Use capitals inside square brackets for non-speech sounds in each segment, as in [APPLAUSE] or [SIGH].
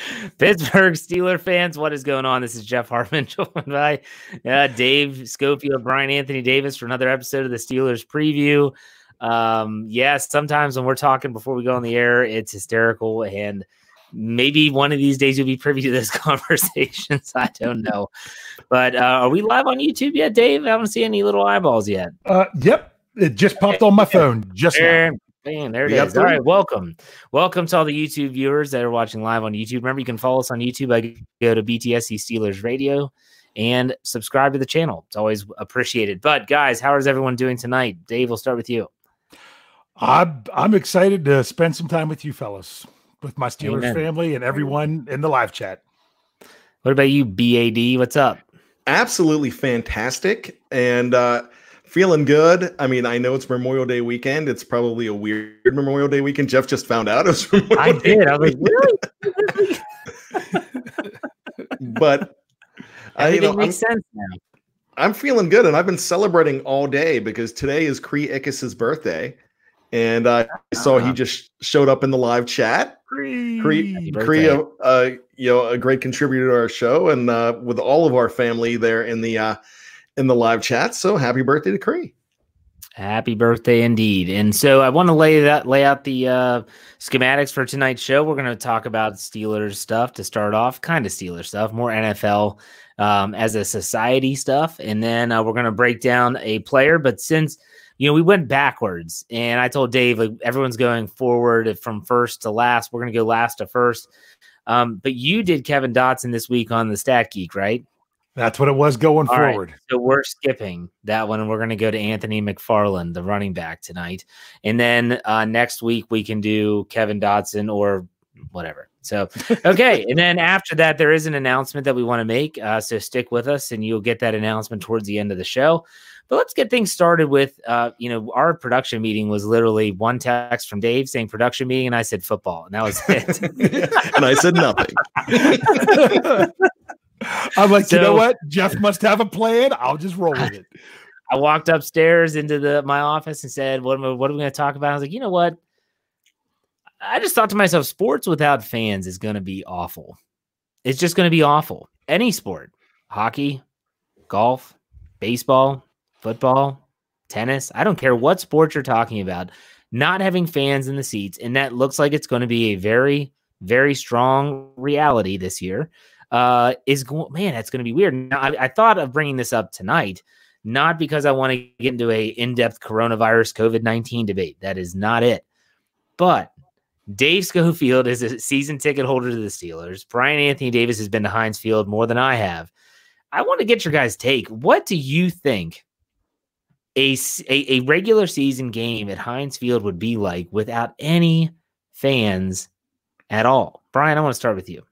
[LAUGHS] Pittsburgh Steeler fans, what is going on? This is Jeff Hartman, [LAUGHS] joined by uh, Dave Schofield, Brian Anthony Davis for another episode of the Steelers preview. Um, yes, sometimes when we're talking before we go on the air, it's hysterical, and maybe one of these days you'll be privy to this [LAUGHS] conversation. I don't know, but uh, are we live on YouTube yet, Dave? I don't see any little eyeballs yet. Uh, yep, it just popped on my phone just now. Man, there it is. All right, welcome. Welcome to all the YouTube viewers that are watching live on YouTube. Remember, you can follow us on YouTube. I go to BTSC Steelers Radio and subscribe to the channel. It's always appreciated. But guys, how is everyone doing tonight? Dave, we'll start with you. I'm I'm excited to spend some time with you fellas, with my Steelers Amen. family and everyone in the live chat. What about you, BAD? What's up? Absolutely fantastic. And uh feeling good. I mean, I know it's Memorial Day weekend. It's probably a weird Memorial Day weekend. Jeff just found out it was [LAUGHS] Memorial I Day did. I was like, really? [LAUGHS] but [LAUGHS] I, you know, makes I'm, sense now. I'm feeling good, and I've been celebrating all day because today is Cree Ickes's birthday, and I saw uh-huh. he just showed up in the live chat. Cree, Cree, Cree uh, uh, you know, a great contributor to our show, and uh, with all of our family there in the uh, in the live chat. So happy birthday to Cree. Happy birthday indeed. And so I want to lay that lay out the uh, schematics for tonight's show. We're going to talk about Steelers stuff to start off, kind of Steelers stuff, more NFL um, as a society stuff, and then uh, we're going to break down a player. But since you know we went backwards, and I told Dave like everyone's going forward from first to last, we're going to go last to first. Um, but you did Kevin Dotson this week on the Stat Geek, right? That's what it was going All forward. Right, so we're skipping that one, and we're going to go to Anthony McFarland, the running back tonight, and then uh, next week we can do Kevin Dotson or whatever. So okay, and then after that, there is an announcement that we want to make. Uh, so stick with us, and you'll get that announcement towards the end of the show. But let's get things started with, uh, you know, our production meeting was literally one text from Dave saying production meeting, and I said football, and that was it. [LAUGHS] and I said nothing. [LAUGHS] I'm like, so, you know what? Jeff must have a plan. I'll just roll with it. I walked upstairs into the my office and said, "What am I, what are we going to talk about?" I was like, "You know what? I just thought to myself, sports without fans is going to be awful. It's just going to be awful. Any sport, hockey, golf, baseball, football, tennis, I don't care what sport you're talking about, not having fans in the seats. And that looks like it's going to be a very, very strong reality this year uh, is going, man, that's going to be weird. Now, I, I, thought of bringing this up tonight, not because I want to get into a in-depth coronavirus COVID-19 debate. That is not it. But Dave Schofield is a season ticket holder to the Steelers. Brian Anthony Davis has been to Heinz Field more than I have. I want to get your guys' take. What do you think a, a, a regular season game at Heinz Field would be like without any fans at all? Brian, I want to start with you.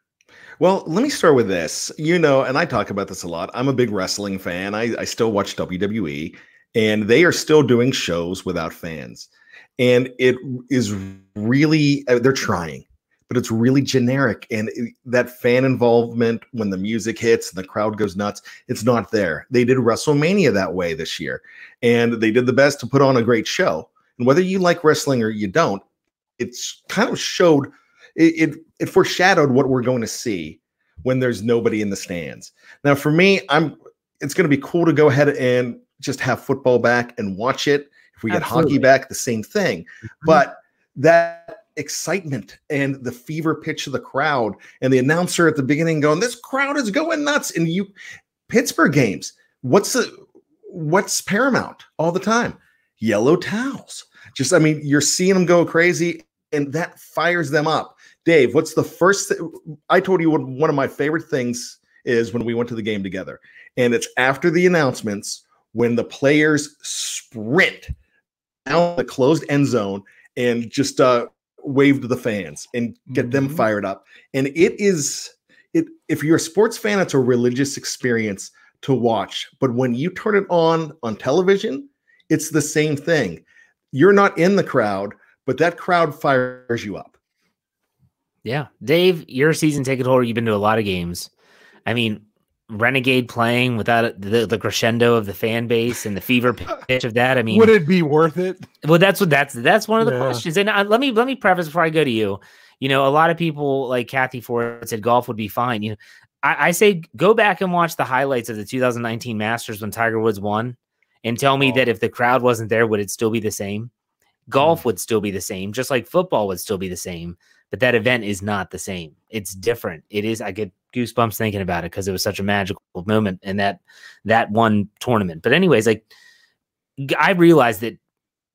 Well, let me start with this. You know, and I talk about this a lot. I'm a big wrestling fan. I, I still watch WWE, and they are still doing shows without fans. And it is really, uh, they're trying, but it's really generic. And it, that fan involvement when the music hits and the crowd goes nuts, it's not there. They did WrestleMania that way this year, and they did the best to put on a great show. And whether you like wrestling or you don't, it's kind of showed it, it, it foreshadowed what we're going to see when there's nobody in the stands. Now, for me, I'm it's going to be cool to go ahead and just have football back and watch it. If we Absolutely. get hockey back, the same thing. Mm-hmm. But that excitement and the fever pitch of the crowd and the announcer at the beginning going, "This crowd is going nuts!" And you, Pittsburgh games, what's the what's paramount all the time? Yellow towels. Just, I mean, you're seeing them go crazy, and that fires them up. Dave, what's the first thing? I told you what one of my favorite things is when we went to the game together, and it's after the announcements when the players sprint down the closed end zone and just uh, wave to the fans and get mm-hmm. them fired up. And it is it if you're a sports fan, it's a religious experience to watch. But when you turn it on on television, it's the same thing. You're not in the crowd, but that crowd fires you up. Yeah. Dave, you're a season ticket holder. You've been to a lot of games. I mean, Renegade playing without the, the crescendo of the fan base and the fever pitch of that. I mean, would it be worth it? Well, that's what that's that's one of the yeah. questions. And uh, let me let me preface before I go to you. you know, a lot of people like Kathy Ford said golf would be fine. You know, I, I, say go back and watch the highlights of the 2019 Masters when Tiger Woods won, and tell me oh. that if the crowd wasn't there, would it still be the same? Golf mm. would still be the same, just like football would still be the same. But that event is not the same. It's different. It is. I get goosebumps thinking about it because it was such a magical moment in that that one tournament. But anyways, like I realized that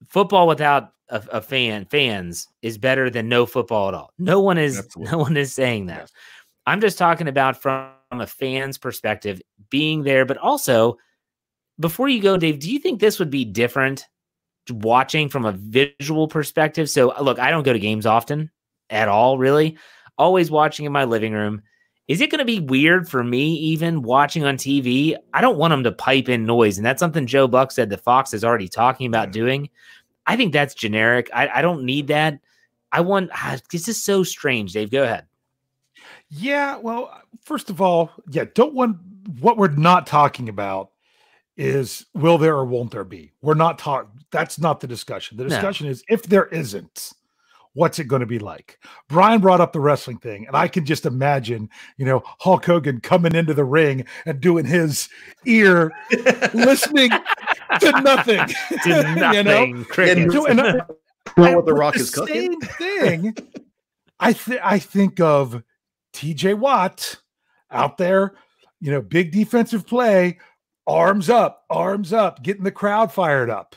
football without a, a, fan fans is better than no football at all. No one is Absolutely. no one is saying that. Yes. I'm just talking about from a fan's perspective, being there, but also before you go, Dave, do you think this would be different watching from a visual perspective? So look, I don't go to games often at all, really. Always watching in my living room. Is it going to be weird for me even watching on TV? I don't want them to pipe in noise. And that's something Joe Buck said that Fox is already talking about doing. I think that's generic. I, I don't need that. I want ah, this is so strange, Dave. Go ahead. Yeah, well, first of all, yeah, don't want what we're not talking about is will there or won't there be? We're not talking that's not the discussion. The discussion no. is if there isn't, what's it going to be like? Brian brought up the wrestling thing, and I can just imagine, you know, Hulk Hogan coming into the ring and doing his ear, listening to nothing, to [LAUGHS] nothing. [LAUGHS] you know, crickets. And, and, [LAUGHS] know what the Rock is cooking. Same thing. I th- I think of T.J. Watt out there, you know, big defensive play, arms up, arms up, getting the crowd fired up.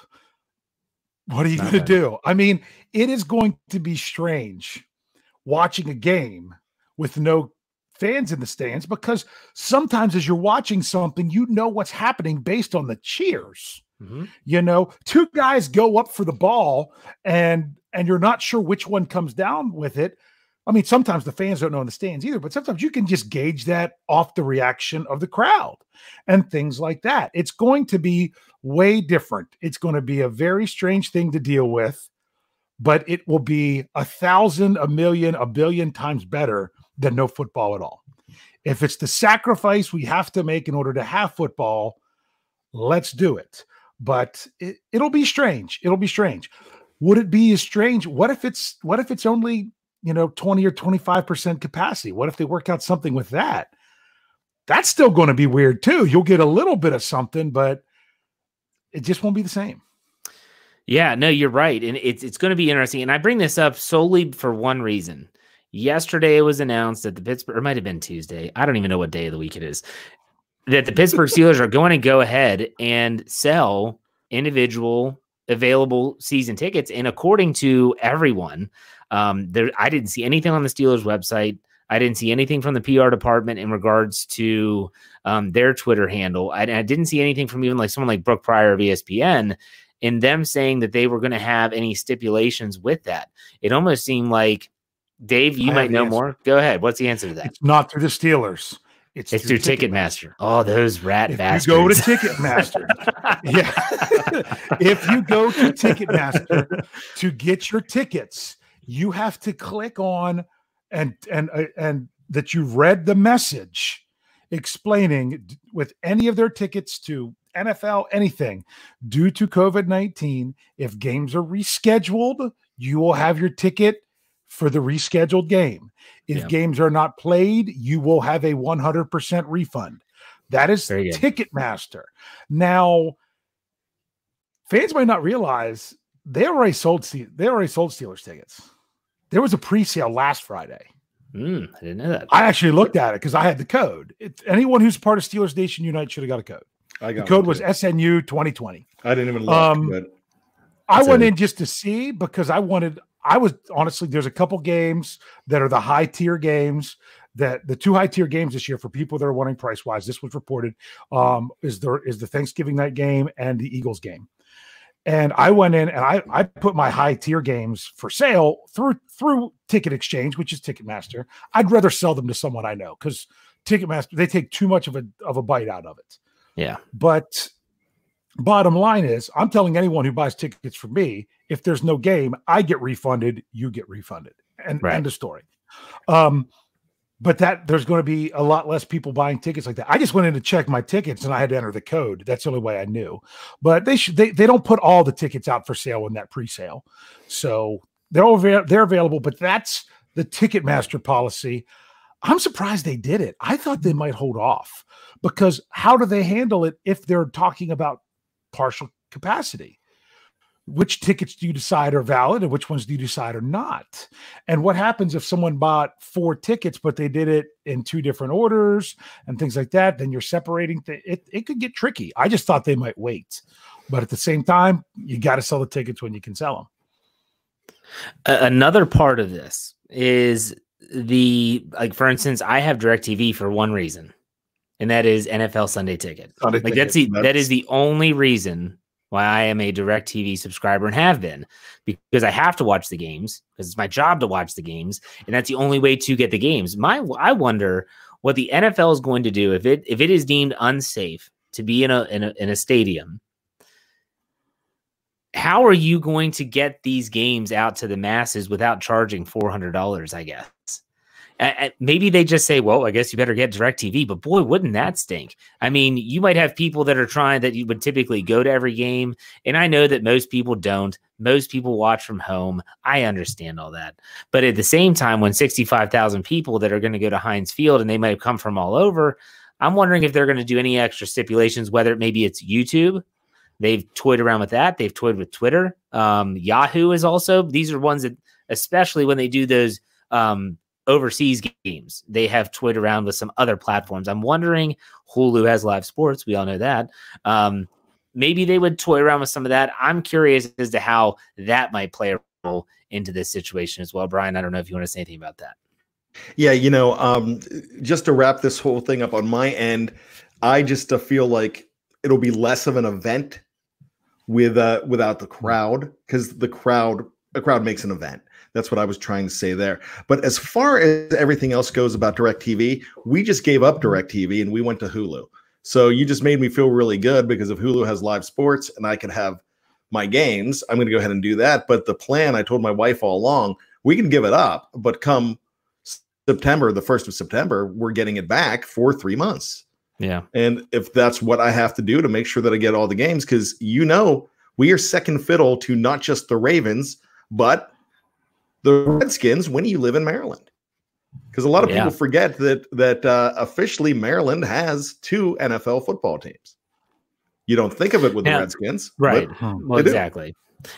What are you going to do? I mean, it is going to be strange watching a game with no fans in the stands because sometimes as you're watching something, you know what's happening based on the cheers. Mm-hmm. You know, two guys go up for the ball and and you're not sure which one comes down with it. I mean, sometimes the fans don't know in the stands either, but sometimes you can just gauge that off the reaction of the crowd and things like that. It's going to be way different. It's going to be a very strange thing to deal with, but it will be a thousand, a million, a billion times better than no football at all. If it's the sacrifice we have to make in order to have football, let's do it. But it, it'll be strange. It'll be strange. Would it be as strange? What if it's what if it's only you know 20 or 25% capacity what if they work out something with that that's still going to be weird too you'll get a little bit of something but it just won't be the same yeah no you're right and it's it's going to be interesting and i bring this up solely for one reason yesterday it was announced that the pittsburgh it might have been tuesday i don't even know what day of the week it is that the pittsburgh steelers are going to go ahead and sell individual available season tickets and according to everyone um, there, I didn't see anything on the Steelers website. I didn't see anything from the PR department in regards to um, their Twitter handle. I, I, didn't see anything from even like someone like Brooke Pryor of ESPN in them saying that they were going to have any stipulations with that. It almost seemed like Dave, you I might know answer. more. Go ahead. What's the answer to that? It's not through the Steelers. It's, it's through, through Ticketmaster. Ticketmaster. Oh, those rat if bastards. you go to Ticketmaster, [LAUGHS] yeah. if you go to Ticketmaster to get your tickets, you have to click on and and uh, and that you've read the message explaining with any of their tickets to NFL anything due to COVID-19 if games are rescheduled you will have your ticket for the rescheduled game if yeah. games are not played you will have a 100% refund that is Ticketmaster now fans might not realize they already sold they already sold Steelers tickets there was a pre-sale last Friday. Mm, I didn't know that. I actually looked at it because I had the code. It, anyone who's part of Steelers Nation Unite should have got a code. I got the code was SNU 2020. I didn't even look. Um, I went in just to see because I wanted. I was honestly, there's a couple games that are the high tier games that the two high tier games this year for people that are wanting price wise. This was reported um, is there is the Thanksgiving night game and the Eagles game. And I went in and I, I put my high tier games for sale through through Ticket Exchange, which is Ticketmaster. I'd rather sell them to someone I know because Ticketmaster they take too much of a of a bite out of it. Yeah. But bottom line is I'm telling anyone who buys tickets for me, if there's no game, I get refunded, you get refunded. And right. end of story. Um, but that there's going to be a lot less people buying tickets like that. I just went in to check my tickets and I had to enter the code. That's the only way I knew. But they should they, they don't put all the tickets out for sale in that pre-sale. So they're over they're available, but that's the Ticketmaster policy. I'm surprised they did it. I thought they mm. might hold off because how do they handle it if they're talking about partial capacity? Which tickets do you decide are valid and which ones do you decide are not? And what happens if someone bought four tickets, but they did it in two different orders and things like that? Then you're separating. Th- it, it could get tricky. I just thought they might wait. But at the same time, you got to sell the tickets when you can sell them. Another part of this is the like for instance, I have DirecTV for one reason, and that is NFL Sunday Ticket. Sunday like ticket. that's the that's... that is the only reason why I am a DirecTV subscriber and have been because I have to watch the games because it's my job to watch the games, and that's the only way to get the games. My I wonder what the NFL is going to do if it if it is deemed unsafe to be in a in a, in a stadium. How are you going to get these games out to the masses without charging four hundred dollars? I guess uh, maybe they just say, well, I guess you better get DirecTV. But boy, wouldn't that stink? I mean, you might have people that are trying that you would typically go to every game. And I know that most people don't. Most people watch from home. I understand all that. But at the same time, when 65,000 people that are going to go to Heinz Field and they might have come from all over, I'm wondering if they're going to do any extra stipulations, whether maybe it's YouTube. They've toyed around with that. They've toyed with Twitter. Um, Yahoo is also, these are ones that, especially when they do those um, overseas games. They have toyed around with some other platforms. I'm wondering Hulu has live sports. We all know that. Um, maybe they would toy around with some of that. I'm curious as to how that might play a role into this situation as well. Brian, I don't know if you want to say anything about that. Yeah, you know, um, just to wrap this whole thing up on my end, I just uh, feel like it'll be less of an event with uh, without the crowd because the crowd a crowd makes an event. That's what I was trying to say there. But as far as everything else goes about DirecTV, we just gave up DirecTV and we went to Hulu. So you just made me feel really good because if Hulu has live sports and I could have my games, I'm going to go ahead and do that. But the plan, I told my wife all along, we can give it up, but come September, the 1st of September, we're getting it back for three months. Yeah. And if that's what I have to do to make sure that I get all the games, because you know, we are second fiddle to not just the Ravens, but the Redskins when you live in Maryland. Because a lot of yeah. people forget that that uh, officially Maryland has two NFL football teams. You don't think of it with now, the Redskins, right? Well, exactly.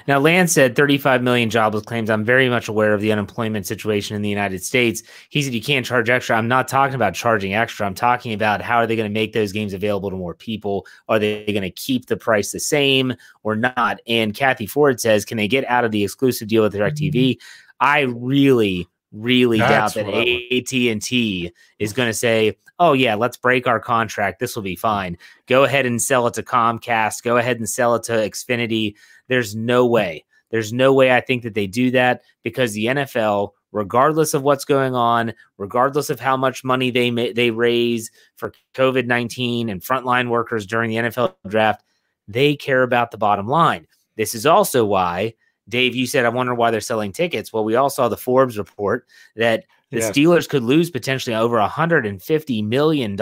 Now, Land said 35 million jobless claims. I'm very much aware of the unemployment situation in the United States. He said you can't charge extra. I'm not talking about charging extra. I'm talking about how are they going to make those games available to more people? Are they going to keep the price the same or not? And Kathy Ford says, can they get out of the exclusive deal with DirecTV? I really, really That's doubt that AT and T is going to say, "Oh yeah, let's break our contract. This will be fine. Go ahead and sell it to Comcast. Go ahead and sell it to Xfinity." There's no way. There's no way I think that they do that because the NFL, regardless of what's going on, regardless of how much money they may, they raise for COVID nineteen and frontline workers during the NFL draft, they care about the bottom line. This is also why Dave, you said, I wonder why they're selling tickets. Well, we all saw the Forbes report that the yeah. Steelers could lose potentially over $150 million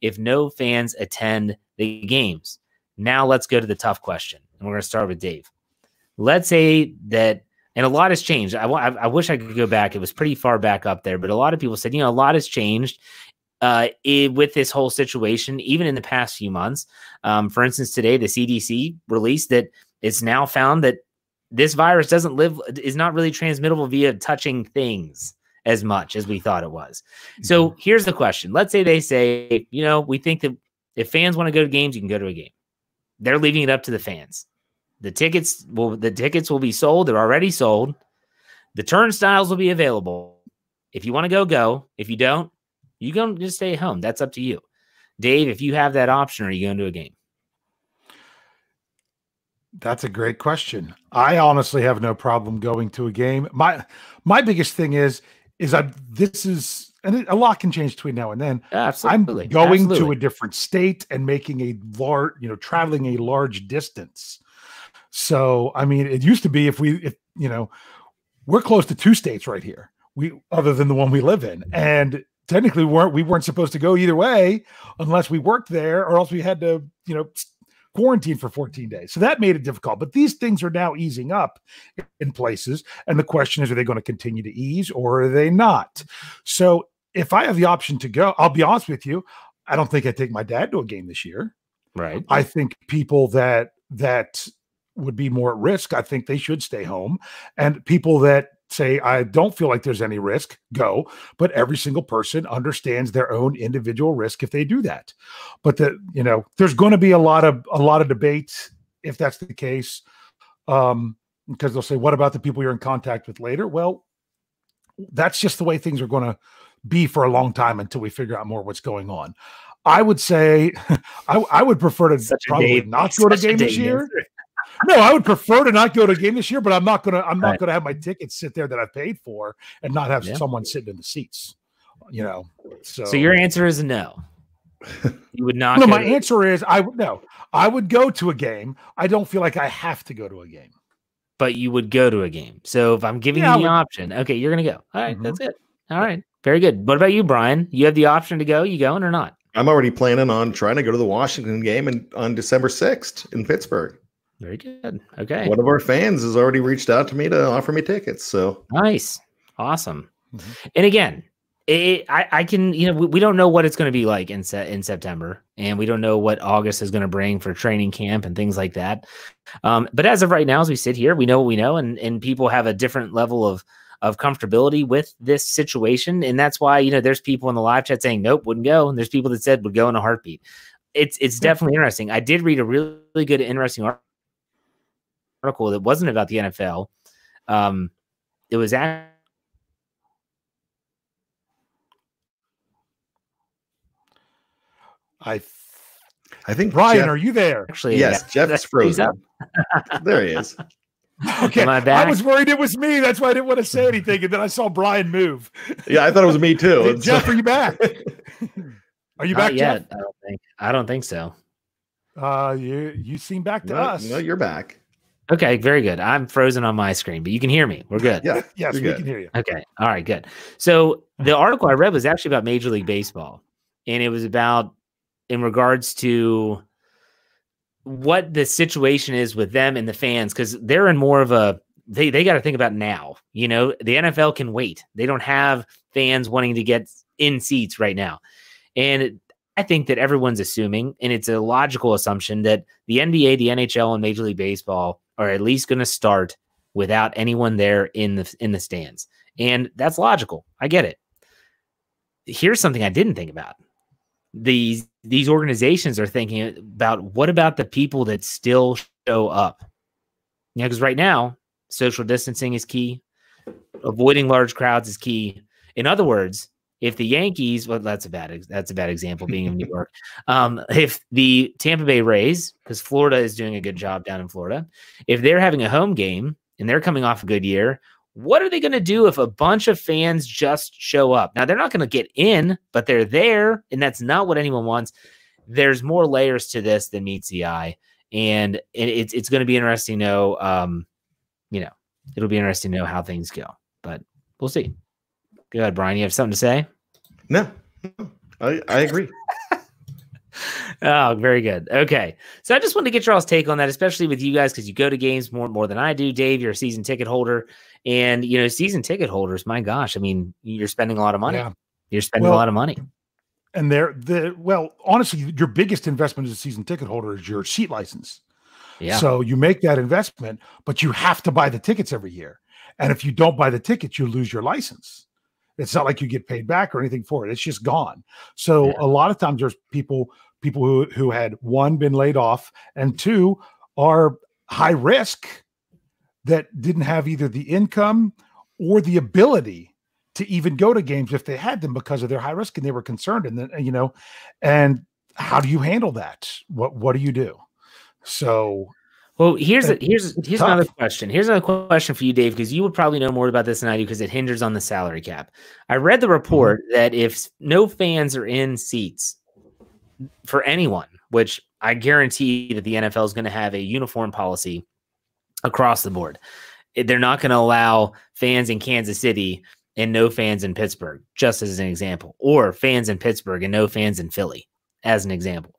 if no fans attend the games. Now let's go to the tough question. And we're going to start with Dave. Let's say that, and a lot has changed. I, I, I wish I could go back. It was pretty far back up there, but a lot of people said, you know, a lot has changed uh, it, with this whole situation, even in the past few months. Um, for instance, today, the CDC released that it's now found that this virus doesn't live is not really transmittable via touching things as much as we thought it was. So mm-hmm. here's the question. Let's say they say, you know, we think that if fans want to go to games, you can go to a game. They're leaving it up to the fans. The tickets will the tickets will be sold. They're already sold. The turnstiles will be available. If you want to go, go. If you don't, you can just stay home. That's up to you. Dave, if you have that option, are you going to a game? That's a great question. I honestly have no problem going to a game. My my biggest thing is is I this is and a lot can change between now and then. Absolutely. I'm going Absolutely. to a different state and making a large, you know, traveling a large distance. So, I mean, it used to be if we if you know, we're close to two states right here. We other than the one we live in. And technically we weren't we weren't supposed to go either way unless we worked there or else we had to, you know, quarantined for 14 days. So that made it difficult. But these things are now easing up in places. And the question is, are they going to continue to ease or are they not? So if I have the option to go, I'll be honest with you, I don't think I'd take my dad to a game this year. Right. I think people that that would be more at risk, I think they should stay home. And people that say I don't feel like there's any risk, go. But every single person understands their own individual risk if they do that. But the you know, there's going to be a lot of a lot of debate if that's the case. Um, because they'll say, what about the people you're in contact with later? Well, that's just the way things are going to be for a long time until we figure out more what's going on. I would say [LAUGHS] I, I would prefer to Such probably not go to game this year. [LAUGHS] answer. No, I would prefer to not go to a game this year, but I'm not gonna I'm not Right. gonna have my tickets sit there that I paid for and not have Yeah. someone sitting in the seats. You know, so So your answer is no. You would not. no, my to- answer is I would no. I would go to a game. I don't feel like I have to go to a game. but you would go to a game. So if I'm giving Yeah, you the would- option, okay, you're gonna go. All right, Mhm. that's it. All right, very good. What about you, Brian? You have the option to go. You going or not? I'm already planning on trying to go to the Washington game and on December 6th in Pittsburgh. Very good. Okay, One of our fans has already reached out to me to offer me tickets. So nice, awesome. Mhm. And again, it, I I can you know we, we don't know what it's going to be like in se- in September, and we don't know what August is going to bring for training camp and things like that. Um, but as of right now, as we sit here, we know what we know, and and people have a different level of of comfortability with this situation, and that's why you know there's people in the live chat saying nope, wouldn't go, and there's people that said would go in a heartbeat. It's it's Yeah. definitely interesting. I did read a really, really good, interesting ar- article that wasn't about the NFL. Um, it was actually I I think Brian, Jeff- are you there? actually yes, yeah, Jeff's [LAUGHS] frozen. [LAUGHS] there he is. [LAUGHS] Okay, Am I I, was worried it was me. That's why I didn't want to say anything, and then I saw Brian move. Yeah, I thought it was me too. Hey, Jeff, are you back? Are you Not back yet. yet? I don't think. I don't think so. Uh, you you seem back to no, us. no, you're back. Okay, very good. I'm frozen on my screen, but you can hear me. We're good. Yeah, yes, you're we good. can hear you. Okay. All right, good. So the article I read was actually about Major League Baseball, and it was about in regards to what the situation is with them and the fans because they're in more of a they they got to think about now. You know, the NFL can wait. They don't have fans wanting to get in seats right now, and it- I think that everyone's assuming, and it's a logical assumption that the NBA, the NHL, and Major League Baseball are at least going to start without anyone there in the in the stands. And that's logical. I get it. Here's something I didn't think about. These these organizations are thinking about what about the people that still show up? Yeah, because right now, social distancing is key. Avoiding large crowds is key. In other words, if the Yankees, well, that's a bad that's a bad example being in New [LAUGHS] York. Um, if the Tampa Bay Rays, because Florida is doing a good job down in Florida, if they're having a home game and they're coming off a good year, what are they going to do if a bunch of fans just show up? Now they're not going to get in, but they're there, and that's not what anyone wants. There's more layers to this than meets the eye, and it, it's it's going to be interesting to know. Um, you know, it'll be interesting to know how things go, but we'll see. Go ahead, Brian. You have something to say? No, no, I, I agree. [LAUGHS] Oh, very good. Okay. So I just wanted to get your all's take on that, especially with you guys, because you go to games more more than I do. Dave, you're a season ticket holder. And you know, season ticket holders, my gosh, I mean, you're spending a lot of money. Yeah. You're spending Well, a lot of money. And they're the well, honestly, your biggest investment as a season ticket holder is your seat license. Yeah. So you make that investment, but you have to buy the tickets every year. And if you don't buy the tickets, you lose your license. It's not like you get paid back or anything for it. It's just gone. So Yeah. a lot of times there's people people who who had one been laid off and two are high risk that didn't have either the income or the ability to even go to games if they had them because of their high risk and they were concerned and then you know and how do you handle that what what do you do so Well, here's a, here's here's tough. another question. Here's another question for you, Dave, because you would probably know more about this than I do because it hinges on the salary cap. I read the report Mm-hmm. that if no fans are in seats for anyone, which I guarantee that the NFL is going to have a uniform policy across the board, they're not going to allow fans in Kansas City and no fans in Pittsburgh, just as an example, or fans in Pittsburgh and no fans in Philly, as an example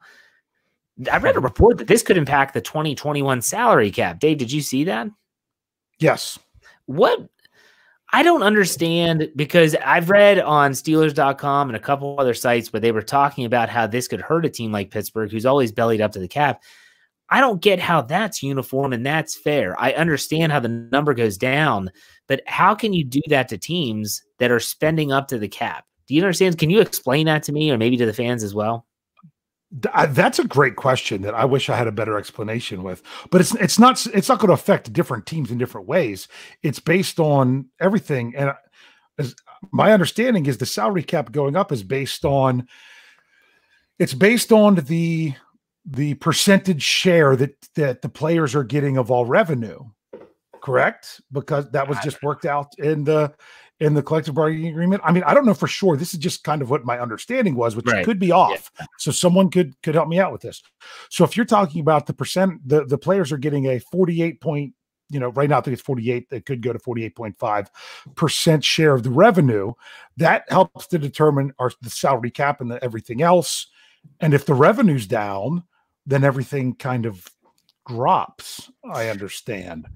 I read a report that this could impact the 2021 salary cap. Dave, did you see that? Yes. What I don't understand because I've read on Steelers.com and a couple other sites where they were talking about how this could hurt a team like Pittsburgh, who's always bellied up to the cap. I don't get how that's uniform and that's fair. I understand how the number goes down, but how can you do that to teams that are spending up to the cap? Do you understand? Can you explain that to me or maybe to the fans as well? That's a great question that I wish I had a better explanation with. But it's it's not it's not going to affect different teams in different ways. It's based on everything, and as my understanding is the salary cap going up is based on it's based on the the percentage share that that the players are getting of all revenue correct because that was just worked out in the in the collective bargaining agreement i mean i don't know for sure this is just kind of what my understanding was which right. could be off yeah. so someone could could help me out with this so if you're talking about the percent the the players are getting a 48 point you know right now i think it's 48 it could go to 48.5 percent share of the revenue that helps to determine our the salary cap and the, everything else and if the revenue's down then everything kind of drops. I understand.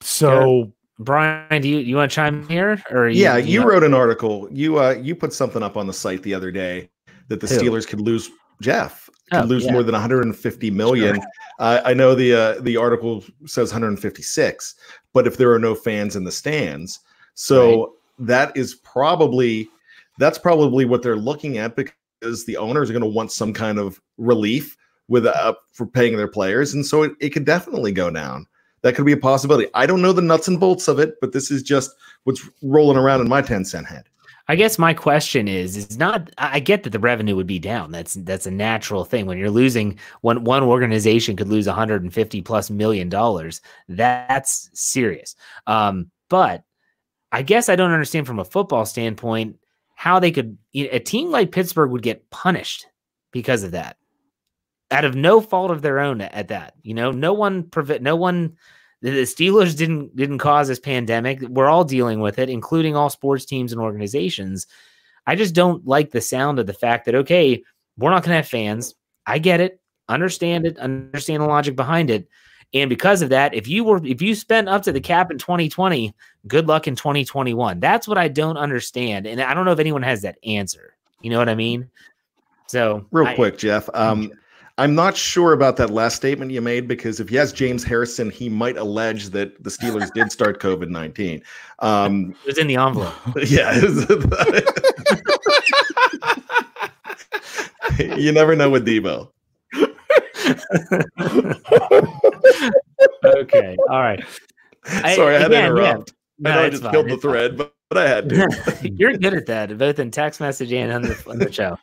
So, Brian, do you you want to chime here? Or you, yeah, you, you wrote an article. You uh you put something up on the site the other day that the Who? Steelers could lose Jeff could oh, lose yeah. more than 150 million. Sure. Uh, I know the uh, the article says 156, but if there are no fans in the stands, so right. that is probably that's probably what they're looking at because the owners are going to want some kind of relief with uh, for paying their players, and so it, it could definitely go down. That could be a possibility. I don't know the nuts and bolts of it, but this is just what's rolling around in my ten cent head. I guess my question is is not I get that the revenue would be down. That's that's a natural thing. When you're losing when one organization could lose 150 plus million dollars, that's serious. Um, but I guess I don't understand from a football standpoint how they could a team like Pittsburgh would get punished because of that out of no fault of their own at that. You know, no one prevent no one the Steelers didn't didn't cause this pandemic. We're all dealing with it, including all sports teams and organizations. I just don't like the sound of the fact that okay, we're not going to have fans. I get it, understand it, understand the logic behind it. And because of that, if you were if you spent up to the cap in 2020, good luck in 2021. That's what I don't understand. And I don't know if anyone has that answer. You know what I mean? So real I, quick, Jeff. Um, I'm not sure about that last statement you made because if he has James Harrison, he might allege that the Steelers did start [LAUGHS] COVID 19. Um, it was in the envelope. [LAUGHS] Yeah. [LAUGHS] you never know with Debo. okay. All right. Sorry, I, I had again, to interrupt. Yeah. I know I just fine. killed the thread, but but I had to. [LAUGHS] You're good at that, both in text message and on the, on the show.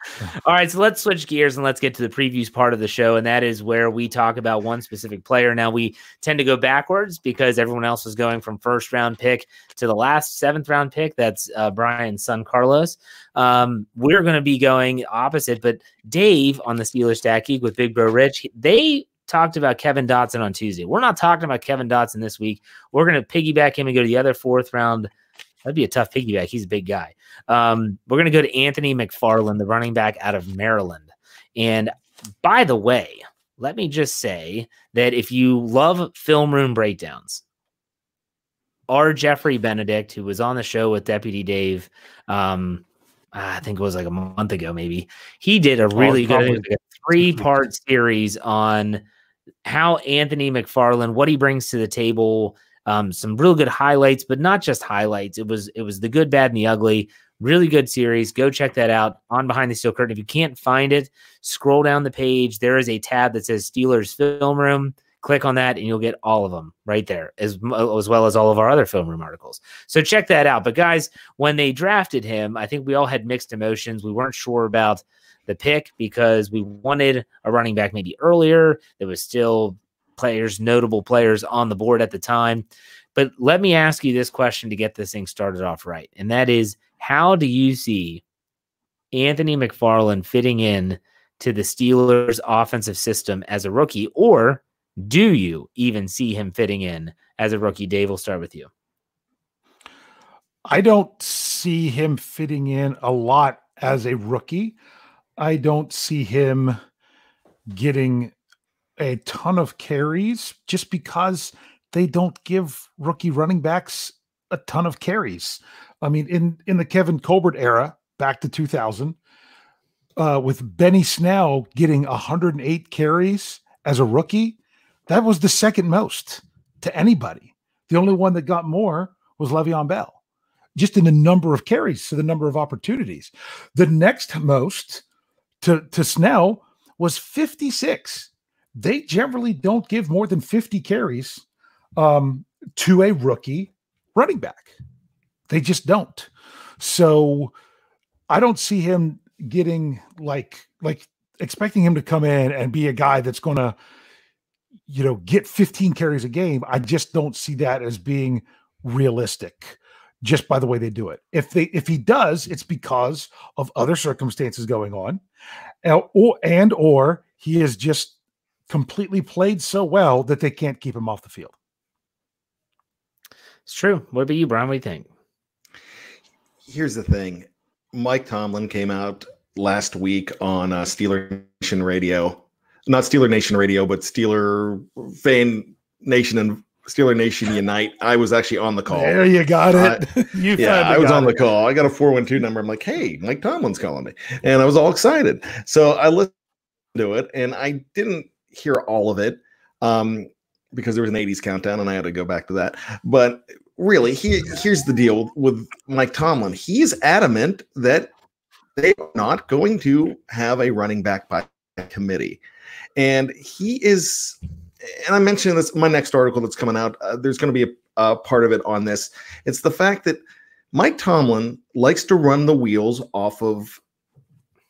All right, so let's switch gears and let's get to the previews part of the show, and that is where we talk about one specific player. Now we tend to go backwards because everyone else is going from first round pick to the last seventh round pick. That's uh, Brian's son Carlos. Um, we're going to be going opposite, but Dave on the Steelers Stat Geek with Big Bro Rich, they talked about Kevin Dotson on Tuesday. We're not talking about Kevin Dotson this week. We're going to piggyback him and go to the other fourth round That'd be a tough piggyback. He's a big guy. Um, we're going to go to Anthony McFarland, the running back out of Maryland. And by the way, let me just say that if you love film room breakdowns, our Jeffrey Benedict, who was on the show with Deputy Dave, um, I think it was like a month ago, maybe he did a really oh, good like three part series on how Anthony McFarland, what he brings to the table, um, some real good highlights, but not just highlights. It was it was the good, bad, and the ugly. Really good series. Go check that out on Behind the Steel Curtain. If you can't find it, scroll down the page. There is a tab that says Steelers Film Room. Click on that, and you'll get all of them right there, as as well as all of our other film room articles. So check that out. But guys, when they drafted him, I think we all had mixed emotions. We weren't sure about the pick because we wanted a running back maybe earlier. There was still players, notable players on the board at the time. But let me ask you this question to get this thing started off right. And that is how do you see Anthony McFarland fitting in to the Steelers offensive system as a rookie? Or do you even see him fitting in as a rookie? Dave, we'll start with you. I don't see him fitting in a lot as a rookie. I don't see him getting a ton of carries just because they don't give rookie running backs a ton of carries. I mean, in in the Kevin Colbert era, back to 2000, uh, with Benny Snell getting 108 carries as a rookie, that was the second most to anybody. The only one that got more was Le'Veon Bell, just in the number of carries to the number of opportunities. The next most to, to Snell was 56. They generally don't give more than 50 carries um, to a rookie running back. They just don't. So I don't see him getting like like expecting him to come in and be a guy that's going to you know get 15 carries a game. I just don't see that as being realistic just by the way they do it. If they if he does, it's because of other circumstances going on, or and or he is just completely played so well that they can't keep him off the field. It's true. What about you, Brian? What do you think? Here's the thing. Mike Tomlin came out last week on uh, Steeler Nation Radio, not Steeler Nation Radio, but Steeler Fan Nation and Steeler Nation Unite. I was actually on the call. There you got it. Uh, [LAUGHS] you yeah, I was on it. the call. I got a 412 number. I'm like, hey, Mike Tomlin's calling me. And I was all excited. So I listened to it and I didn't hear all of it um, because there was an 80s countdown and I had to go back to that. But really, he, here's the deal with Mike Tomlin. He's adamant that they're not going to have a running back by committee. And he is and I mentioned this my next article that's coming out. Uh, there's going to be a, a part of it on this. It's the fact that Mike Tomlin likes to run the wheels off of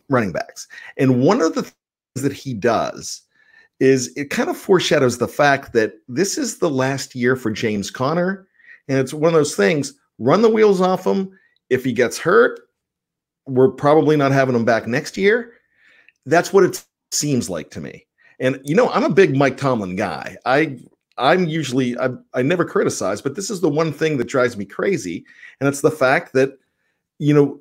running backs, and one of the things that he does is it kind of foreshadows the fact that this is the last year for James Conner, and it's one of those things. Run the wheels off him. If he gets hurt, we're probably not having him back next year. That's what it seems like to me. And you know, I'm a big Mike Tomlin guy. I I'm usually I, I never criticize, but this is the one thing that drives me crazy, and it's the fact that you know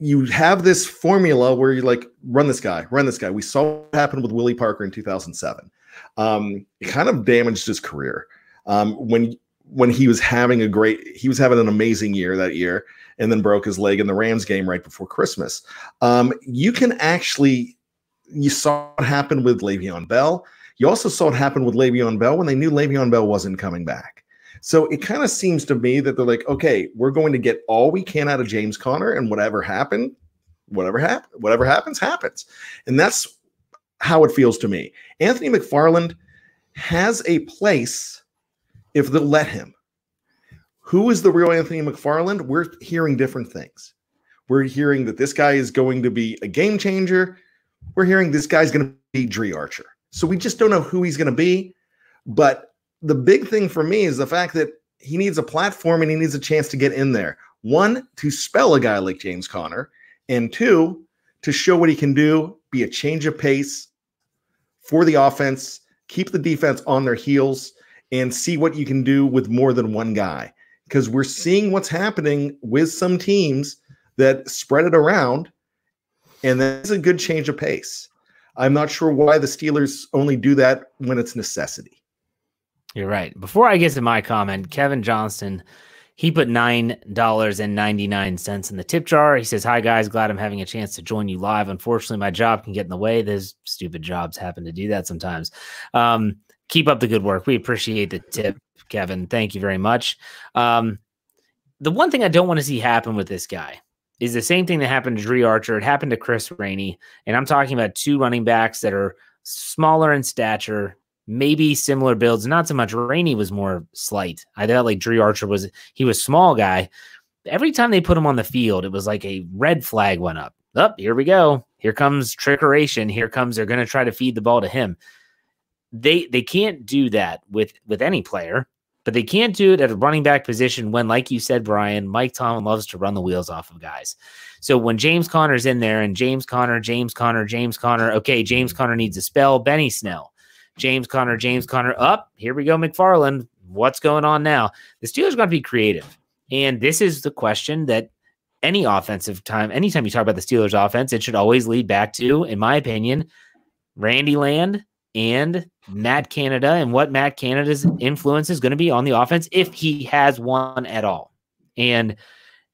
you have this formula where you like run this guy, run this guy. We saw what happened with Willie Parker in 2007. Um, it kind of damaged his career um, when when he was having a great, he was having an amazing year that year, and then broke his leg in the Rams game right before Christmas. Um, you can actually you saw what happened with Le'Veon Bell. You also saw it happen with Le'Veon Bell when they knew Le'Veon Bell wasn't coming back. So it kind of seems to me that they're like, okay, we're going to get all we can out of James Conner, and whatever happened, whatever happened, whatever happens, happens. And that's how it feels to me. Anthony McFarland has a place if they'll let him. Who is the real Anthony McFarland? We're hearing different things. We're hearing that this guy is going to be a game changer we're hearing this guy's going to be Dri Archer. So we just don't know who he's going to be. But the big thing for me is the fact that he needs a platform and he needs a chance to get in there. One, to spell a guy like James Conner, and two, to show what he can do, be a change of pace for the offense, keep the defense on their heels, and see what you can do with more than one guy. Because we're seeing what's happening with some teams that spread it around and that's a good change of pace. I'm not sure why the Steelers only do that when it's necessity. You're right. Before I get to my comment, Kevin Johnston, he put nine dollars and ninety nine cents in the tip jar. He says, "Hi guys, glad I'm having a chance to join you live. Unfortunately, my job can get in the way. Those stupid jobs happen to do that sometimes. Um, keep up the good work. We appreciate the tip, Kevin. Thank you very much. Um, the one thing I don't want to see happen with this guy is the same thing that happened to Dri Archer. It happened to Chris Rainey. And I'm talking about two running backs that are smaller in stature, maybe similar builds. Not so much Rainey was more slight. I thought like Dri Archer was, he was small guy. Every time they put him on the field, it was like a red flag went up. Up, oh, here we go. Here comes trickeration. Here comes they're going to try to feed the ball to him. They they can't do that with with any player but they can't do it at a running back position when, like you said, Brian, Mike Tomlin loves to run the wheels off of guys. So when James Conner's in there and James Conner, James Conner, James Conner, okay, James mm-hmm. Conner needs a spell, Benny Snell, James Conner, James Conner, up, here we go, McFarland. What's going on now? The Steelers going to be creative. And this is the question that any offensive time, anytime you talk about the Steelers offense, it should always lead back to, in my opinion, Randy Land and Matt Canada and what Matt Canada's influence is going to be on the offense if he has one at all. And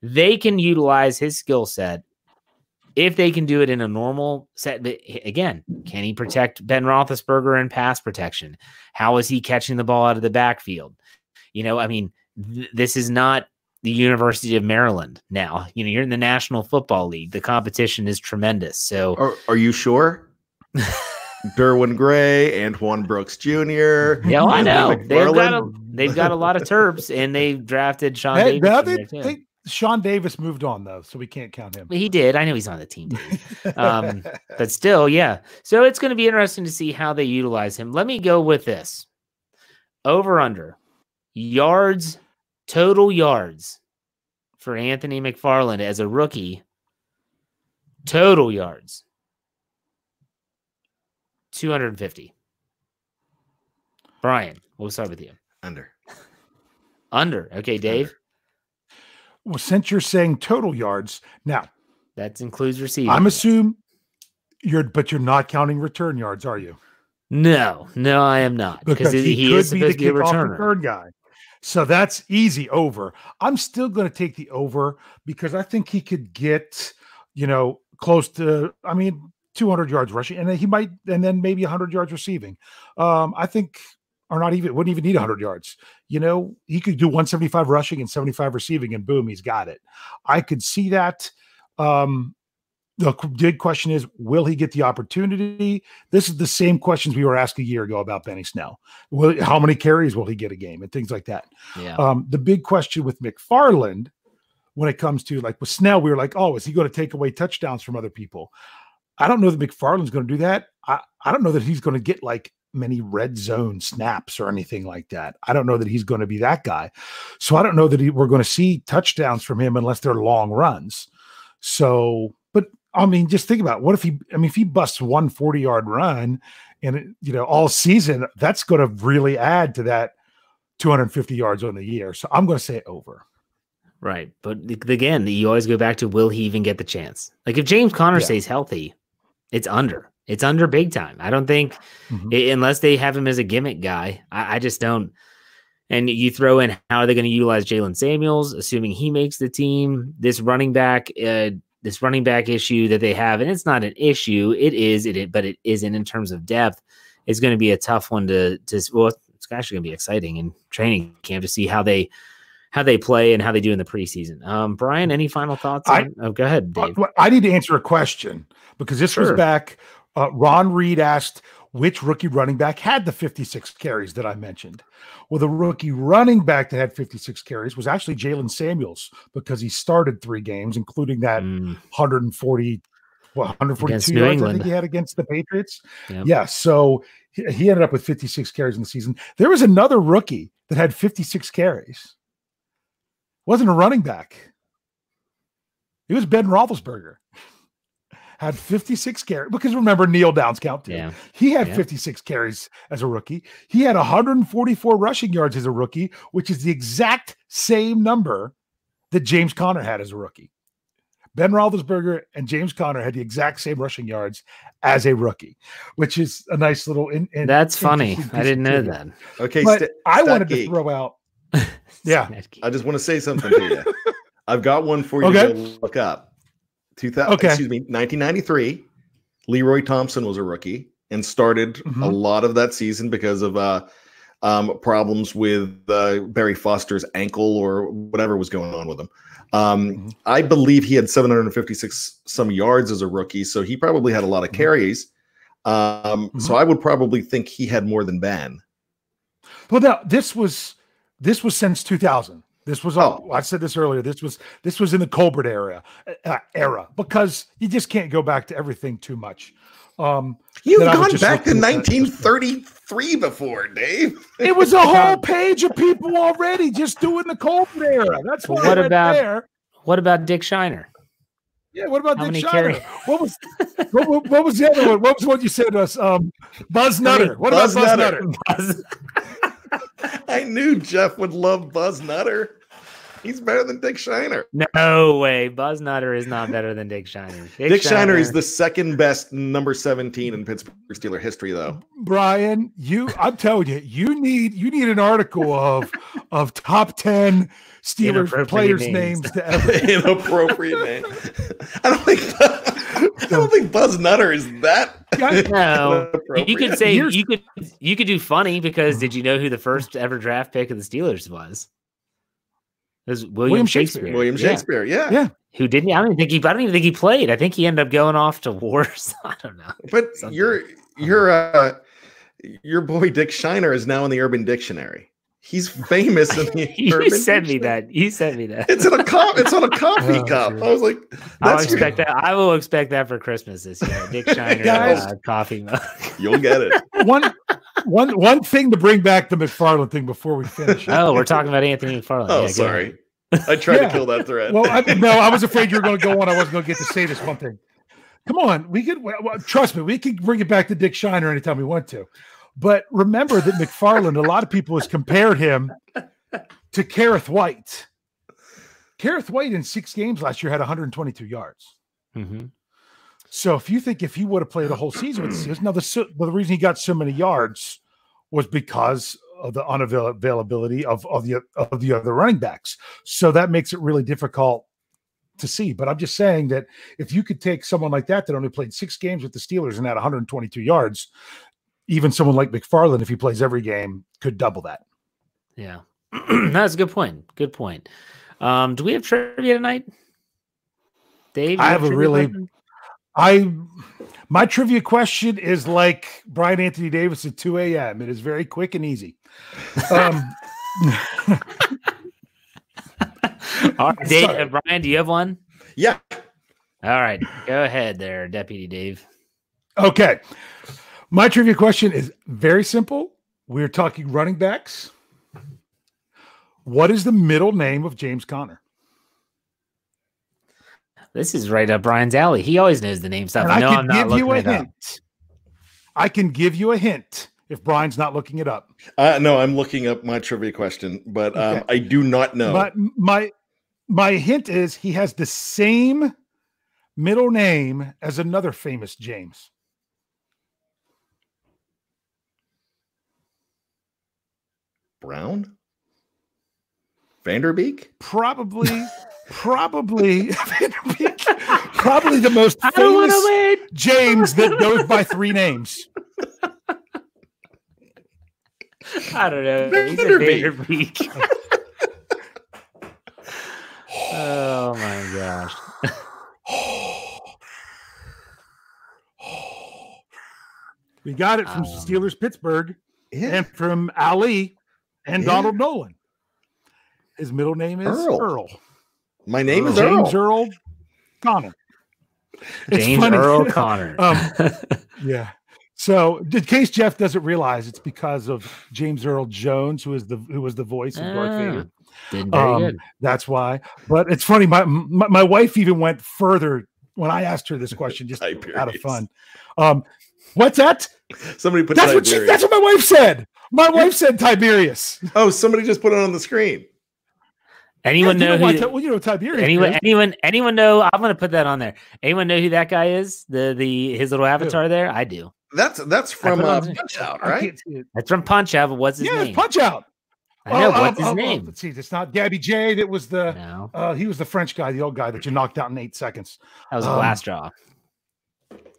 they can utilize his skill set if they can do it in a normal set. But again, can he protect Ben Roethlisberger in pass protection? How is he catching the ball out of the backfield? You know, I mean, th- this is not the University of Maryland now. You know, you're in the National Football League. The competition is tremendous. So, Are, are you sure? [LAUGHS] Derwin Gray, Antoine Brooks Jr. yeah, I know they've got a, they've got a lot of Terps, and they drafted Sean Hey, Davis. they- they- Sean Davis moved on though, so we can't count him. He did. I know he's on the team, [LAUGHS] Um, but still, yeah. So it's going to be interesting to see how they utilize him. Let me go with this over under yards, total yards for Anthony McFarland as a rookie. Total yards 250. Brian, we'll start with you. Under. Under. Okay, Dave. Well, since you're saying total yards, now That includes receiving. I'm assume you're, but you're not counting return yards, are you? No, no, I am not because, he, he, is could be the supposed to be a kickoff returner. return guy. So that's easy over. I'm still going to take the over because I think he could get, you know, close to, I mean, 200 yards rushing, and then he might, and then maybe 100 yards receiving. Um, I think, or not even, wouldn't even need 100 yards. You know, he could do 175 rushing and 75 receiving, and boom, he's got it. I could see that. Um, the big question is, will he get the opportunity? This is the same questions we were asked a year ago about Benny Snell. Will, how many carries will he get a game and things like that? Yeah. Um, the big question with McFarland, when it comes to like with Snell, we were like, oh, is he going to take away touchdowns from other people? I don't know that McFarland's going to do that. I, I don't know that he's going to get like many red zone snaps or anything like that. I don't know that he's going to be that guy. So I don't know that he, we're going to see touchdowns from him unless they're long runs. So, but I mean, just think about it. what if he, I mean, if he busts one 40 yard run and, it, you know, all season, that's going to really add to that 250 yards on the year. So I'm going to say over. Right. But again, you always go back to will he even get the chance? Like if James Conner Yeah. stays healthy, it's under. It's under big time. I don't think Mhm. i- unless they have him as a gimmick guy, I, I just don't. And you throw in how are they going to utilize Jaylen Samuels, assuming he makes the team? This running back, uh, this running back issue that they have, and it's not an issue. It is, it, but it isn't in terms of depth. It's going to be a tough one to to. Well, it's actually going to be exciting in training camp to see how they how they play and how they do in the preseason. Um, Brian, any final thoughts? I- oh, go ahead, Dave. I need to answer a question because this Sure. was back. Uh, Ron Reed asked which rookie running back had the 56 carries that I mentioned. Well, the rookie running back that had 56 carries was actually Jaylen Samuels because he started three games, including that Mm, 140, well, 142 Against New yards I think he had against the Patriots. Yep. Yeah, so he, he ended up with 56 carries in the season. There was another rookie that had 56 carries. Wasn't a running back. It was Ben Roethlisberger. Had 56 carries because remember kneel downs count too. yeah, He had Yeah. 56 carries as a rookie. He had 144 rushing yards as a rookie, which is the exact same number that James Conner had as a rookie. Ben Roethlisberger and James Conner had the exact same rushing yards as a rookie, which is a nice little. In, in- that's funny. I didn't know trivia. that. Okay, But St- I Stat wanted to throw out. [LAUGHS] Yeah. I just want to say something to you. I've got one for you Okay. to look up. 2000, Okay. excuse me, 1993. Leroy Thompson was a rookie and started a Mhm. lot of that season because of uh, um, problems with uh, Barry Foster's ankle or whatever was going on with him. Um, Mhm. I believe he had 756 some yards as a rookie, so he probably had a lot of Mhm. carries. Um, So I would probably think he had more than Ben. Well, now this was this was since 2000. This was all Oh. I said this earlier. This was this was in the Colbert era uh, era because you just can't go back to everything too much. Um, You've Then I would gone back to look at- 1933 before, Dave. it was a [LAUGHS] whole page of people already just doing the Colbert era. That's Well, what, what I about- there. What about Dick Shiner? Yeah, what about How Dick Shiner? carry- What was what, what, what was the other one? What was what you said to us? Um, Buzz Nutter. What Buzz about Buzz Nutter. Nutter? [LAUGHS] [LAUGHS] I knew Jeff would love Buzz Nutter. He's better than Dick Shiner. No way. Buzz Nutter is not better than Dick Shiner. Dick, Shiner is the second best number 17 in Pittsburgh Steeler history, though. Brian, you I'm telling you, you need you need an article of of top 10 Steelers players' names. names to [LAUGHS] ever. Inappropriate name. I don't think [LAUGHS] I don't think Buzz Nutter is that. [LAUGHS] No. You could inappropriate. say Here's- you could you could do funny because did you know who the first ever draft pick of the Steelers was? It was William, William Shakespeare. Shakespeare. William Yeah. Shakespeare. Yeah. Yeah. Who didn't I don't even think he I don't even think he played. I think he ended up going off to [LAUGHS] wars. I don't know. But Something. your your uh your boy Dick Shiner is now in the Urban Dictionary. He's famous in the [LAUGHS] you Urban sent me that. You sent me that. It's in a cup. It's on a [LAUGHS] coffee Oh, cup. dude. I was like, I'll that's expect that. I will expect that for Christmas this year. Dick [LAUGHS] Shiner Guys. uh, coffee mug. you'll get it. one one one thing to bring back the McFarland thing before we finish. Oh, we're talking about Anthony McFarland. Oh, Yeah, sorry. I tried Yeah. to kill that thread. Well, I, no, I was afraid you were going to go on. I wasn't going to get to say this one thing. Come on, we could well, well, trust me. We could bring it back to Dick Shiner anytime we want to. But remember that McFarland, a lot of people has compared him to Kerrith Whyte. Kerrith Whyte in six games last year had 122 yards. Mhm. So if you think if he would have played a whole season with the Steelers, now the the reason he got so many yards was because of the unavailability of of the of the other running backs. So that makes it really difficult to see. But I'm just saying that if you could take someone like that that only played six games with the Steelers and had 122 yards, even someone like McFarland, if he plays every game, could double that. Yeah. [CLEARS THROAT] That's a good point. Good point. Um, do we have trivia tonight? Dave, I you have a really- question? I my trivia question is like Brian Anthony Davis at 2 a.m. It is very quick and easy. Um, [LAUGHS] All right, Dave, Sorry. uh, Brian, do you have one? yeah. All right, go ahead there, Deputy Dave. okay. My trivia question is very simple. We're talking running backs. What is the middle name of James Conner? This is right up Brian's alley. He always knows the name stuff. And I no, can I'm not give you looking a it up. hint. I can give you a hint if Brian's not looking it up. Uh, no, I'm looking up my trivia question, but um, Okay. I do not know. But my my hint is he has the same middle name as another famous James. Brown? Van Der Beek? Probably, [LAUGHS] probably, [LAUGHS] probably the most I famous. James that goes by three names. [LAUGHS] I don't know. He's a Van Der Beek. Vanderbeek. oh my gosh. We got it from Um, Steelers Pittsburgh Yeah. and from Ali and Yeah. Donald Nolan. His middle name is Earl. Earl. My name is James Earl. Earl Conner. It's James funny. Earl [LAUGHS] Conner. Um, [LAUGHS] Yeah. So, in case Jeff doesn't realize, it's because of James Earl Jones, who is the who was the voice of Darth Ah, Vader. Did very Um, good. That's why. But it's funny. My, my my wife even went further when I asked her this question, just [LAUGHS] out of fun. Um, what's that? Somebody put That's what she, that's what my wife said. My wife said Tiberius. Oh, somebody just put it on the screen. Anyone Yeah, know you know, who? Ti- well, you know Tiberius. anyone? is. Anyone? Anyone know? I'm gonna put that on there. Anyone know who that guy is? The the his little avatar there. I do. That's that's from put uh, Punch Out, right? can't see it. That's from Punch Out. But what's his name? Yeah, it's name? Punch Out. I know. Oh, what's oh, his oh, oh, name? let's see. It's not Gabby Jay. That was the. No, Uh, he was the French guy, the old guy that you knocked out in eight seconds. that was um, Glass Joe.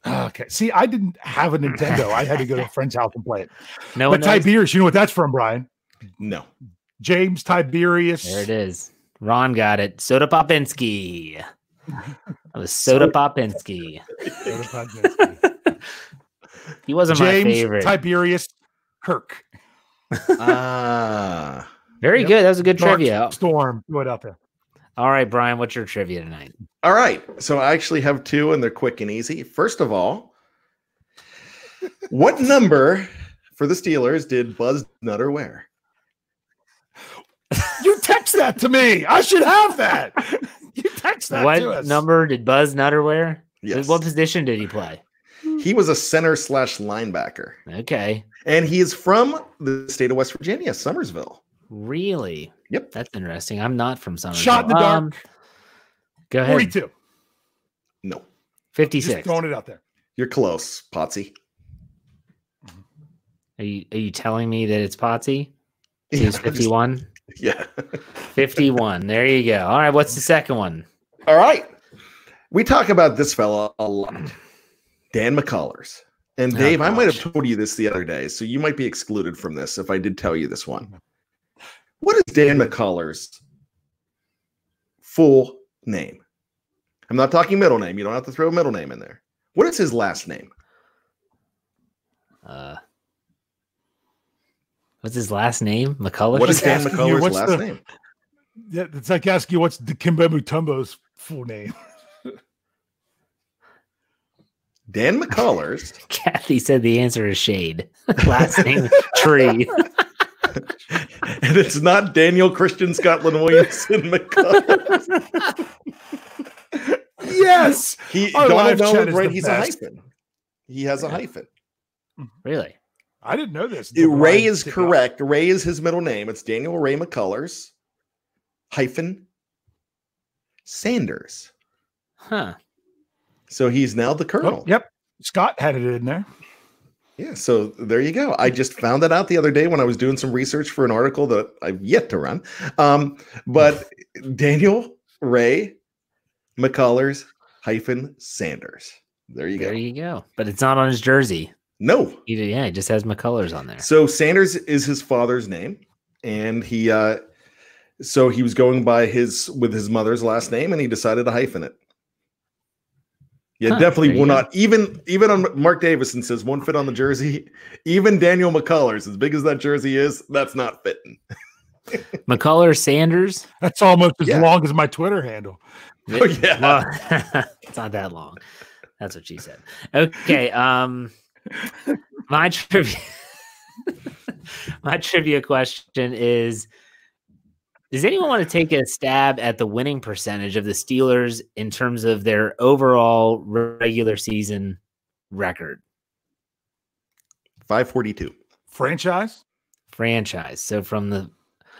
Okay. See, I didn't have a Nintendo. I had to go to a friend's house and play it. [LAUGHS] No But. Tiberius, you know what that's from, Brian? No. James Tiberius. There it is. Ron got it. Soda Popinski. That was Soda Popinski. [LAUGHS] He wasn't my James favorite. Tiberius Kirk. Ah. Very Yep. good. That was a good Dark trivia. Storm. Throw it out there. All right, Brian, what's your trivia tonight? All right. So I actually have two and they're quick and easy. First of all, what number for the Steelers did Buzz Nutter wear? You text that to me. I should have that. You text that to What us. number did Buzz Nutter wear? Yes. What position did he play? He was a center slash linebacker. Okay. And he is from the state of West Virginia, Summersville. Really? Yep. That's interesting. I'm not from Somerville. Shot in the dark. Um, go ahead. 42. No, Just 56. throwing it out there. you're close, Potsy. Are you are you telling me that it's Potsy? He's 51. yeah. [LAUGHS] 51. There you go. All right. What's the second one? All right. We talk about this fella a lot. Dan McCullers. And Oh, Dave, I might have told you this the other day, so you might be excluded from this if I did tell you this one. What is Dan McCullers' full name? I'm not talking middle name. You don't have to throw a middle name in there. What is his last name? Uh, what's his last name? McCullough. What is just [LAUGHS] Dan McCullers' what's last the- name? Yeah, it's like asking you what's Dikembe Mutombo's full name. [LAUGHS] Dan McCullers. [LAUGHS] Kathy said the answer is Shade. Last name Tree. And it's not Daniel Christian Scotland Williamson McCullers. yes. He Our Donald live Nolan, right? He's best. a hyphen. He has a hyphen. Really? I didn't know this. Until Ray is did not. correct. Ray is his middle name. It's Daniel Ray McCullers hyphen Sanders. Huh. So he's now the Oh, colonel. yep. Scott had it in there. Yeah. So there you go. I just found that out the other day when I was doing some research for an article that I've yet to run. Um, but [LAUGHS] Daniel Ray McCullers hyphen Sanders. There you go. There you go. But it's not on his jersey. no, He, yeah, he just has McCullers on there. So Sanders is his father's name, and he uh so he was going by his with his mother's last name, and he decided to hyphen it. Yeah, Huh, definitely will you go. not even even on Mark Davison says one fit on the jersey. [LAUGHS] Even Daniel McCullers, as big as that jersey is, that's not fitting. [LAUGHS] McCullers Sanders. That's almost as Yeah. long as my Twitter handle. Oh, yeah. Well, [LAUGHS] it's not that long. That's what she said. Okay. Um, my trivia, my trivia question is: Does anyone want to take a stab at the winning percentage of the Steelers in terms of their overall regular season record Five forty two. Franchise? franchise? So from the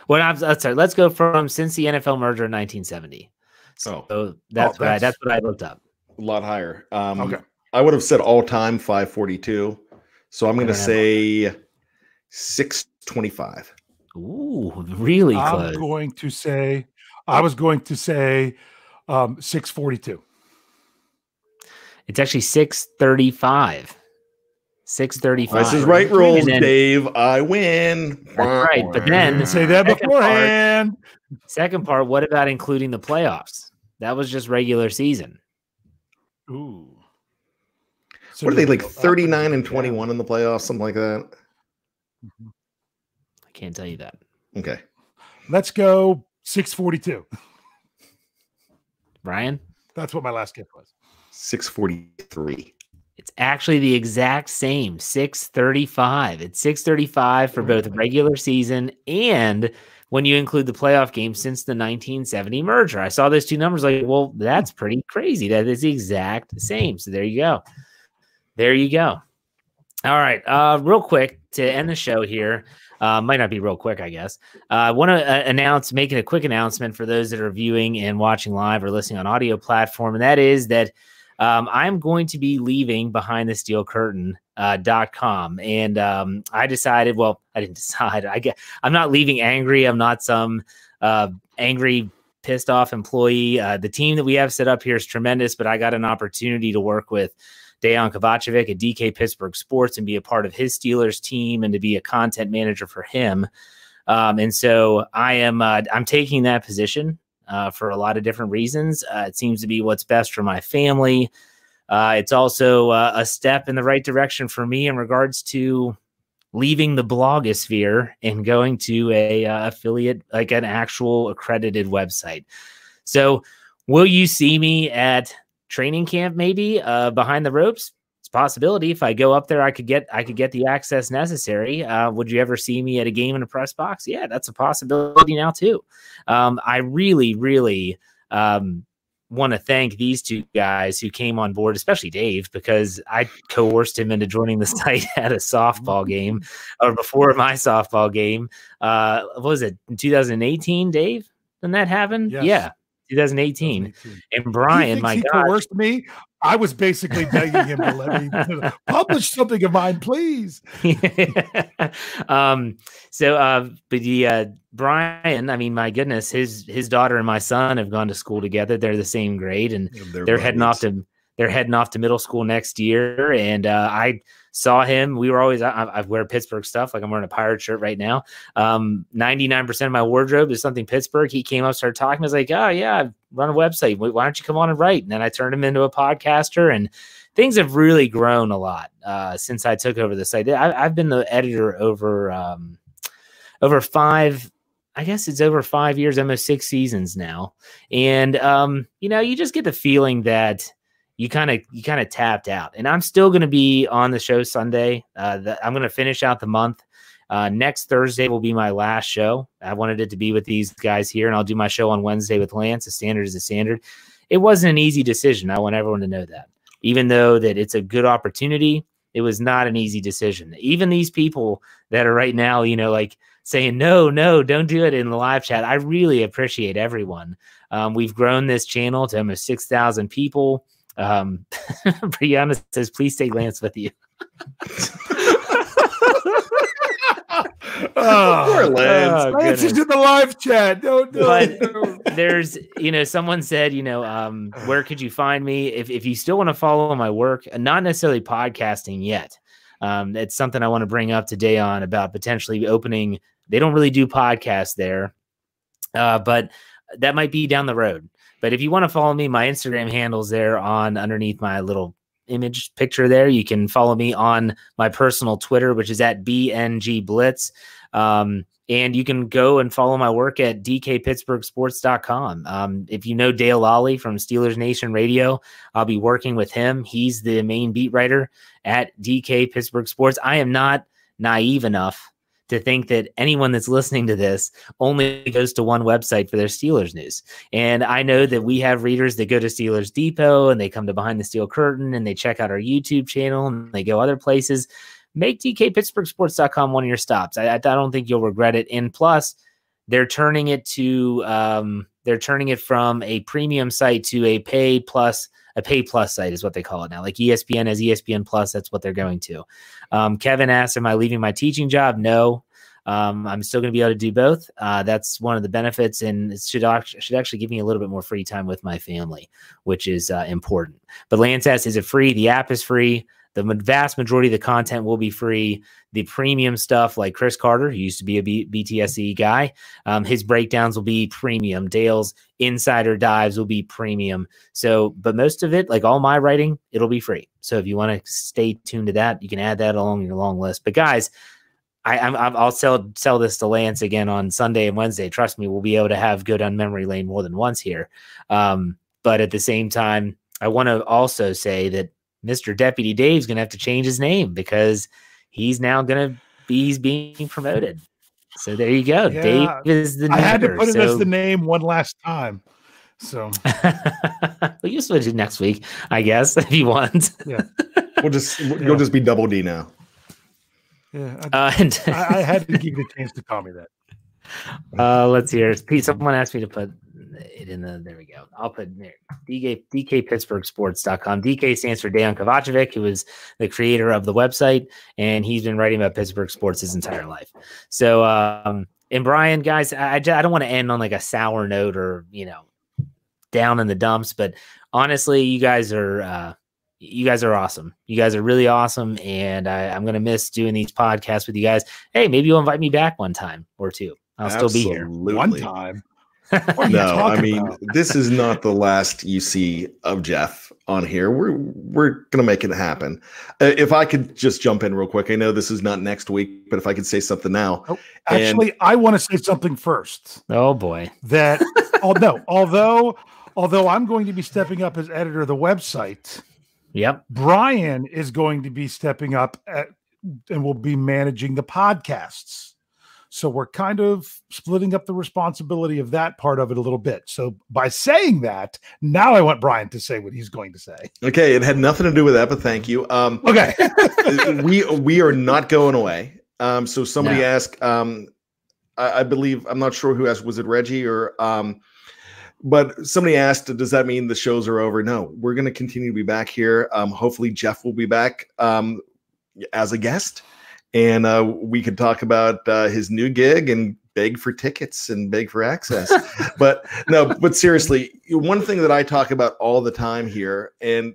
well, I'm, I'm sorry. Let's go from since the NFL merger in 1970. So Oh, that's what I, that's- that's what I looked up. a lot higher. Um, Okay. I would have said all time five forty two. So I'm going to say six twenty five. Ooh, really I'm close. going to say, I was going to say um, 642. It's actually 635. 635. This is right rules, then- Dave. I win. That's right, but then- Say that Second part. beforehand. Second part, what about including the playoffs? That was just regular season. Ooh. So what are they like 39 and yeah. 21 in the playoffs, something like that? I can't tell you that. Okay. Let's go 642. Ryan? That's what my last gift was. 643. it's actually the exact same 635. It's 635 for both regular season and when you include the playoff game since the 1970 merger. I saw those two numbers like, well, that's pretty crazy. That is the exact same. So there you go. There you go. All right. Uh, real quick to end the show here. Uh, might not be real quick, I guess. Uh, I want to uh, announce, making a quick announcement for those that are viewing and watching live or listening on audio platform, and that is that um, I'm going to be leaving behind the steel curtain uh, dot com. And um, I decided, well, I didn't [LAUGHS] decide. I get, I'm not leaving angry. I'm not some uh, angry, pissed off employee. Uh, the team that we have set up here is tremendous, but I got an opportunity to work with Dejan Kovacevic at DK Pittsburgh Sports and be a part of his Steelers team and to be a content manager for him. Um, and so I am uh, I'm taking that position uh, for a lot of different reasons. Uh, it seems to be what's best for my family. Uh, it's also uh, a step in the right direction for me in regards to leaving the blogosphere and going to a uh, affiliate like an actual accredited website. So, will you see me at training camp maybe uh, behind the ropes? It's a possibility. If I go up there, I could get I could get the access necessary. Uh, would you ever see me at a game in a press box? Yeah, that's a possibility now too. Um, I really, really um, want to thank these two guys who came on board, especially Dave, because I coerced him into joining the [LAUGHS] site at a softball game or before my softball game. Uh, what was it, 2018, Dave? When that happened? Yes. Yeah, 2018. And Brian, my he God, coerced me. I was basically begging him to let me [LAUGHS] publish something of mine, please. [LAUGHS] um, so, uh, but the uh, Brian, I mean, my goodness, his his daughter and my son have gone to school together. They're the same grade, and they're, heading off to they're heading off to middle school next year. And uh, I saw him. We were always I, I, wear Pittsburgh stuff, like I'm wearing a pirate shirt right now. Um, 99% of my wardrobe is something Pittsburgh. He came up, started talking. I was like, oh yeah, I run a website. Why don't you come on and write? And then I turned him into a podcaster, and things have really grown a lot uh, since I took over the site. I, have been the editor over um, over five. I guess it's over five years, almost six seasons now. And um, you know, you just get the feeling that you kind of you kind of tapped out. And I'm still going to be on the show Sunday. Uh, the, I'm going to finish out the month. Uh, next Thursday will be my last show. I wanted it to be with these guys here, and I'll do my show on Wednesday with Lance. A standard is a standard. It wasn't an easy decision. I want everyone to know that. Even though that it's a good opportunity, it was not an easy decision. Even these people that are right now, you know, like saying no, no, don't do it in the live chat. I really appreciate everyone. Um, we've grown this channel to almost six thousand people. Um, [LAUGHS] Brianna says, please take Lance with you. oh, Poor Lance. Oh, Lance is in the live chat. No, no, But- no. there's you know someone said you know um where could you find me if, if you still want to follow my work not necessarily podcasting yet um it's something i want to bring up today on about potentially opening they don't really do podcasts there uh but that might be down the road but if you want to follow me my instagram handles there on underneath my little image picture there you can follow me on my personal twitter which is at bng blitz um and you can go and follow my work at dkpittsburghsports.com. Um, if you know Dale Lolley from Steelers Nation Radio, I'll be working with him. He's the main beat writer at DK Pittsburgh Sports. I am not naive enough to think that anyone that's listening to this only goes to one website for their Steelers news. And I know that we have readers that go to Steelers Depot and they come to Behind the Steel Curtain and they check out our YouTube channel and they go other places make DKPittsburghSports.com one of your stops. I, I don't think you'll regret it. And plus, they're turning it to um, they're turning it from a premium site to a pay plus a pay plus site is what they call it now. Like ESPN as ESPN plus, that's what they're going to. Um, Kevin asked, "Am I leaving my teaching job?" No. Um, I'm still going to be able to do both. Uh, that's one of the benefits, and it should actually, should actually give me a little bit more free time with my family, which is uh, important. But Lance asks, "Is it free?" The app is free. The vast majority of the content will be free. The premium stuff, like Chris Carter, who used to be a B- BTSC guy, um, his breakdowns will be premium. Dale's insider dives will be premium. So, but most of it, like all my writing, it'll be free. So if you want to stay tuned to that, you can add that along your long list. But guys, I, I'm, I'm- I'll sell sell this to Lance again on Sunday and Wednesday. Trust me, we'll be able to have good on memory lane more than once here. Um, but at the same time, I want to also say that Mr. Deputy Dave's going to have to change his name because he's now going to be he's being promoted. So there you go. Yeah, Dave is the new I had to member, put it as the name one last time. So [LAUGHS] well, you switch it next week, I guess, [LAUGHS] if you want. yeah, We'll just you'll just be double D now. yeah, I, Uh, and I, I had to give you a chance to call me that. [LAUGHS] uh, let's hear. it. Pete, someone asked me to put it in the. There we go. I'll put there. DK DKPittsburghSports.com. DK stands for Dejan Kovacevic, who is the creator of the website, and he's been writing about Pittsburgh sports his entire life. So, um, and Brian, guys, I, I, I don't want to end on like a sour note or you know down in the dumps, but honestly, you guys are. Uh, you guys are awesome. You guys are really awesome, and I, I'm gonna miss doing these podcasts with you guys. Hey, maybe you'll invite me back one time or two. I'll still be here. One time. What are you No, I mean [LAUGHS] this is not the last you see of Jeff on here. We're we're gonna make it happen. Uh, if I could just jump in real quick, I know this is not next week, but if I could say something now, And- Actually, I want to say something first. Oh boy. That [LAUGHS] oh no, although although I'm going to be stepping up as editor of the website, Yep. Brian is going to be stepping up at, and will be managing the podcasts. So we're kind of splitting up the responsibility of that part of it a little bit. So by saying that, now I want Brian to say what he's going to say. Okay, it had nothing to do with that, but thank you. Um, Okay. [LAUGHS] we we are not going away. Um, so somebody No. asked, um, I, I believe I'm not sure who asked, was it Reggie or um, but somebody asked, does that mean the shows are over? No, we're going to continue to be back here. Um, hopefully Jeff will be back um, as a guest, and uh, we could talk about uh, his new gig and beg for tickets and beg for access. [LAUGHS] but no, but seriously, one thing that I talk about all the time here, and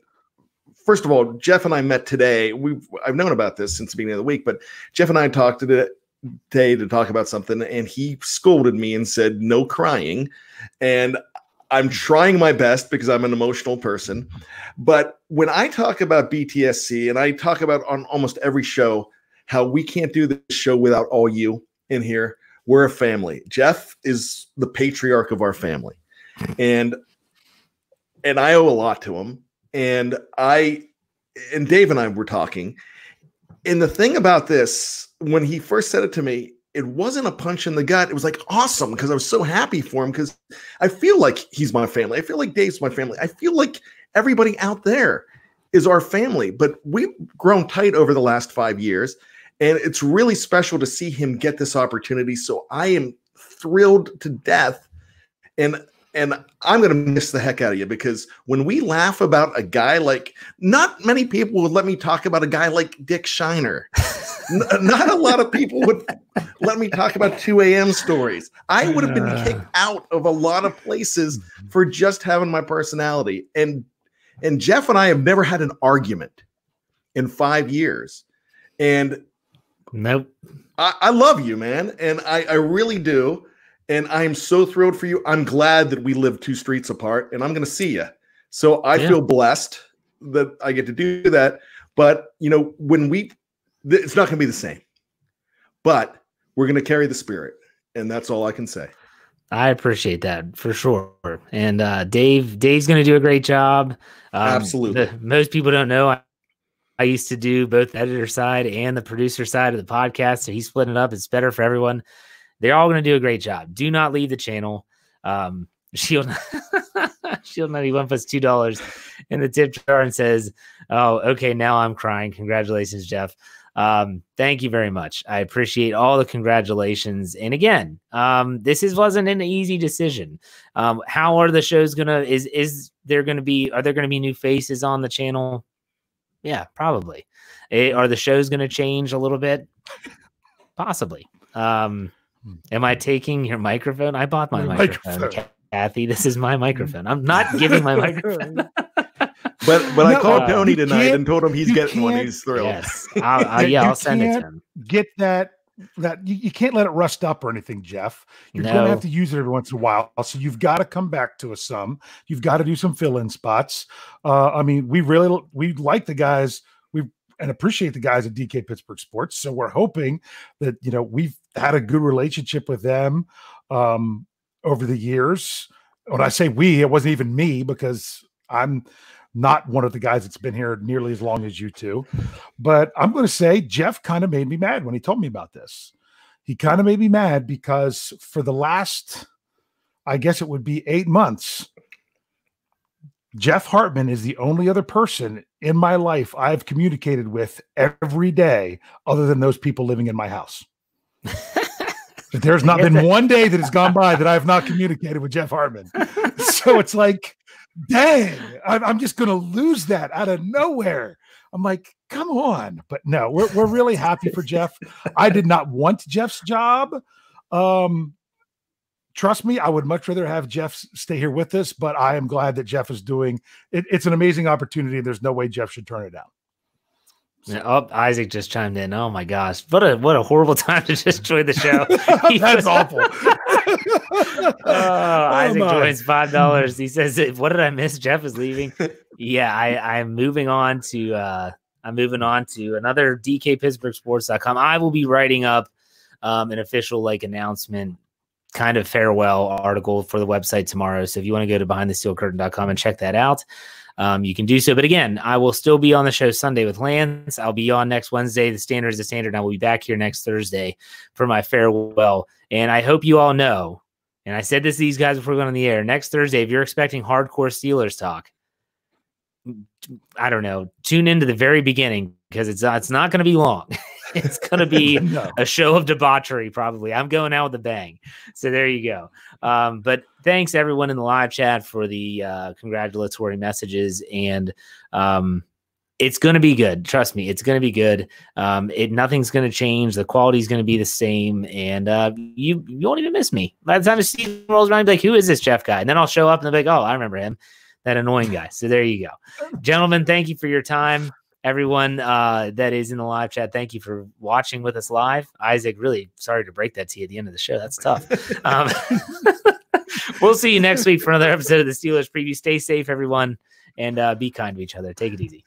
first of all, Jeff and I met today. We've I've known about this since the beginning of the week, but Jeff and I talked today to talk about something, and he scolded me and said, "No crying," and I'm trying my best because I'm an emotional person. But when I talk about BTSC, and I talk about on almost every show how we can't do this show without all you in here. We're a family. Jeff is the patriarch of our family, and and I owe a lot to him. And I and Dave and I were talking. And the thing about this, when he first said it to me, it wasn't a punch in the gut. It was like awesome because I was so happy for him because I feel like he's my family. I feel like Dave's my family. I feel like everybody out there is our family. But we've grown tight over the last five years. And it's really special to see him get this opportunity. So I am thrilled to death. And and I'm going to miss the heck out of you because when we laugh about a guy like, not many people would let me talk about a guy like Dick Shiner. [LAUGHS] Not a lot of people would let me talk about 2 a.m. stories. I would have been kicked out of a lot of places for just having my personality. And and Jeff and I have never had an argument in five years. And Nope. I, I love you, man, and I, I really do. And I am so thrilled for you. I'm glad that we live two streets apart, and I'm going to see you. So I Yeah. feel blessed that I get to do that. But you know, when we, th- it's not going to be the same. But we're going to carry the spirit, and that's all I can say. I appreciate that for sure. And uh, Dave, Dave's going to do a great job. Um, Absolutely. the- most people don't know. I, I used to do both the editor side and the producer side of the podcast. So he's splitting it up. It's better for everyone. They're all going to do a great job. Do not leave the channel. Um, Shield Shield 91 puts two dollars in the tip jar and says, Oh, okay, now I'm crying. Congratulations, Jeff. Um, thank you very much. I appreciate all the congratulations. And again, um, this is wasn't an easy decision. Um, how are the shows gonna is is there gonna be are there gonna be new faces on the channel? Yeah, probably. Eh, are the shows gonna change a little bit? Possibly. Um, am I taking your microphone? I bought my Your microphone. microphone. Kathy, this is my microphone. I'm not giving my microphone. [LAUGHS] But but I called uh, Tony tonight and told him he's getting one. He's thrilled. yes. I'll, [LAUGHS] I'll, yeah, I'll send it to him. Get that that you, you can't let it rust up or anything, Jeff. You're No. gonna have to use it every once in a while. So you've got to come back to us some. You've got to do some fill-in spots. Uh, I mean, we really we like the guys. We and appreciate the guys at DK Pittsburgh Sports. So we're hoping that you know we've had a good relationship with them um, over the years. When I say we, it wasn't even me because I'm not one of the guys that's been here nearly as long as you two. But I'm going to say Jeff kind of made me mad when he told me about this. He kind of made me mad because for the last, I guess it would be eight months, Jeff Hartman is the only other person in my life I've communicated with every day, other than those people living in my house. [LAUGHS] There's not been one day that has gone by that I have not communicated with Jeff Hartman. [LAUGHS] so it's like, dang, I'm, I'm just going to lose that out of nowhere. I'm like, come on. But no, we're, we're really happy for Jeff. I did not want Jeff's job. Um, trust me, I would much rather have Jeff stay here with us, but I am glad that Jeff is doing it. It's an amazing opportunity. And there's no way Jeff should turn it down. Yeah, Oh, Isaac just chimed in. Oh my gosh, what a what a horrible [LAUGHS] time to just join the show. [LAUGHS] That's awful. Oh, Isaac my. joins five dollars. He says, "What did I miss? Jeff is leaving." [LAUGHS] yeah, I I'm moving on to uh I'm moving on to another DKPittsburghSports.com. I will be writing up um an official like announcement kind of farewell article for the website tomorrow. So if you want to go to behindthesteelcurtain.com and check that out. um, you can do so. But again, I will still be on the show Sunday with Lance. I'll be on next Wednesday. The standard is the standard. And I will be back here next Thursday for my farewell. And I hope you all know, and I said this to these guys before going on the air, next Thursday, if you're expecting hardcore Steelers talk, I don't know, tune into the very beginning because it's it's not going to be long. [LAUGHS] it's going to be [LAUGHS] No. a show of debauchery, probably. I'm going out with a bang. So there you go. Um, but thanks everyone in the live chat for the uh, congratulatory messages, and um, it's going to be good. Trust me, it's going to be good. Um, it nothing's going to change. The quality is going to be the same, and uh, you you won't even miss me. By the time the season rolls around, be like, "Who is this Jeff guy?" And then I'll show up and they'll be like, "Oh, I remember him." That annoying guy. So there you go, gentlemen. Thank you for your time everyone uh, that is in the live chat, thank you for watching with us live. Isaac, really sorry to break that to you at the end of the show. That's tough. [LAUGHS] Um, [LAUGHS] we'll see you next week for another episode of the Steelers preview. Stay safe, everyone, and uh, be kind to each other. Take it easy.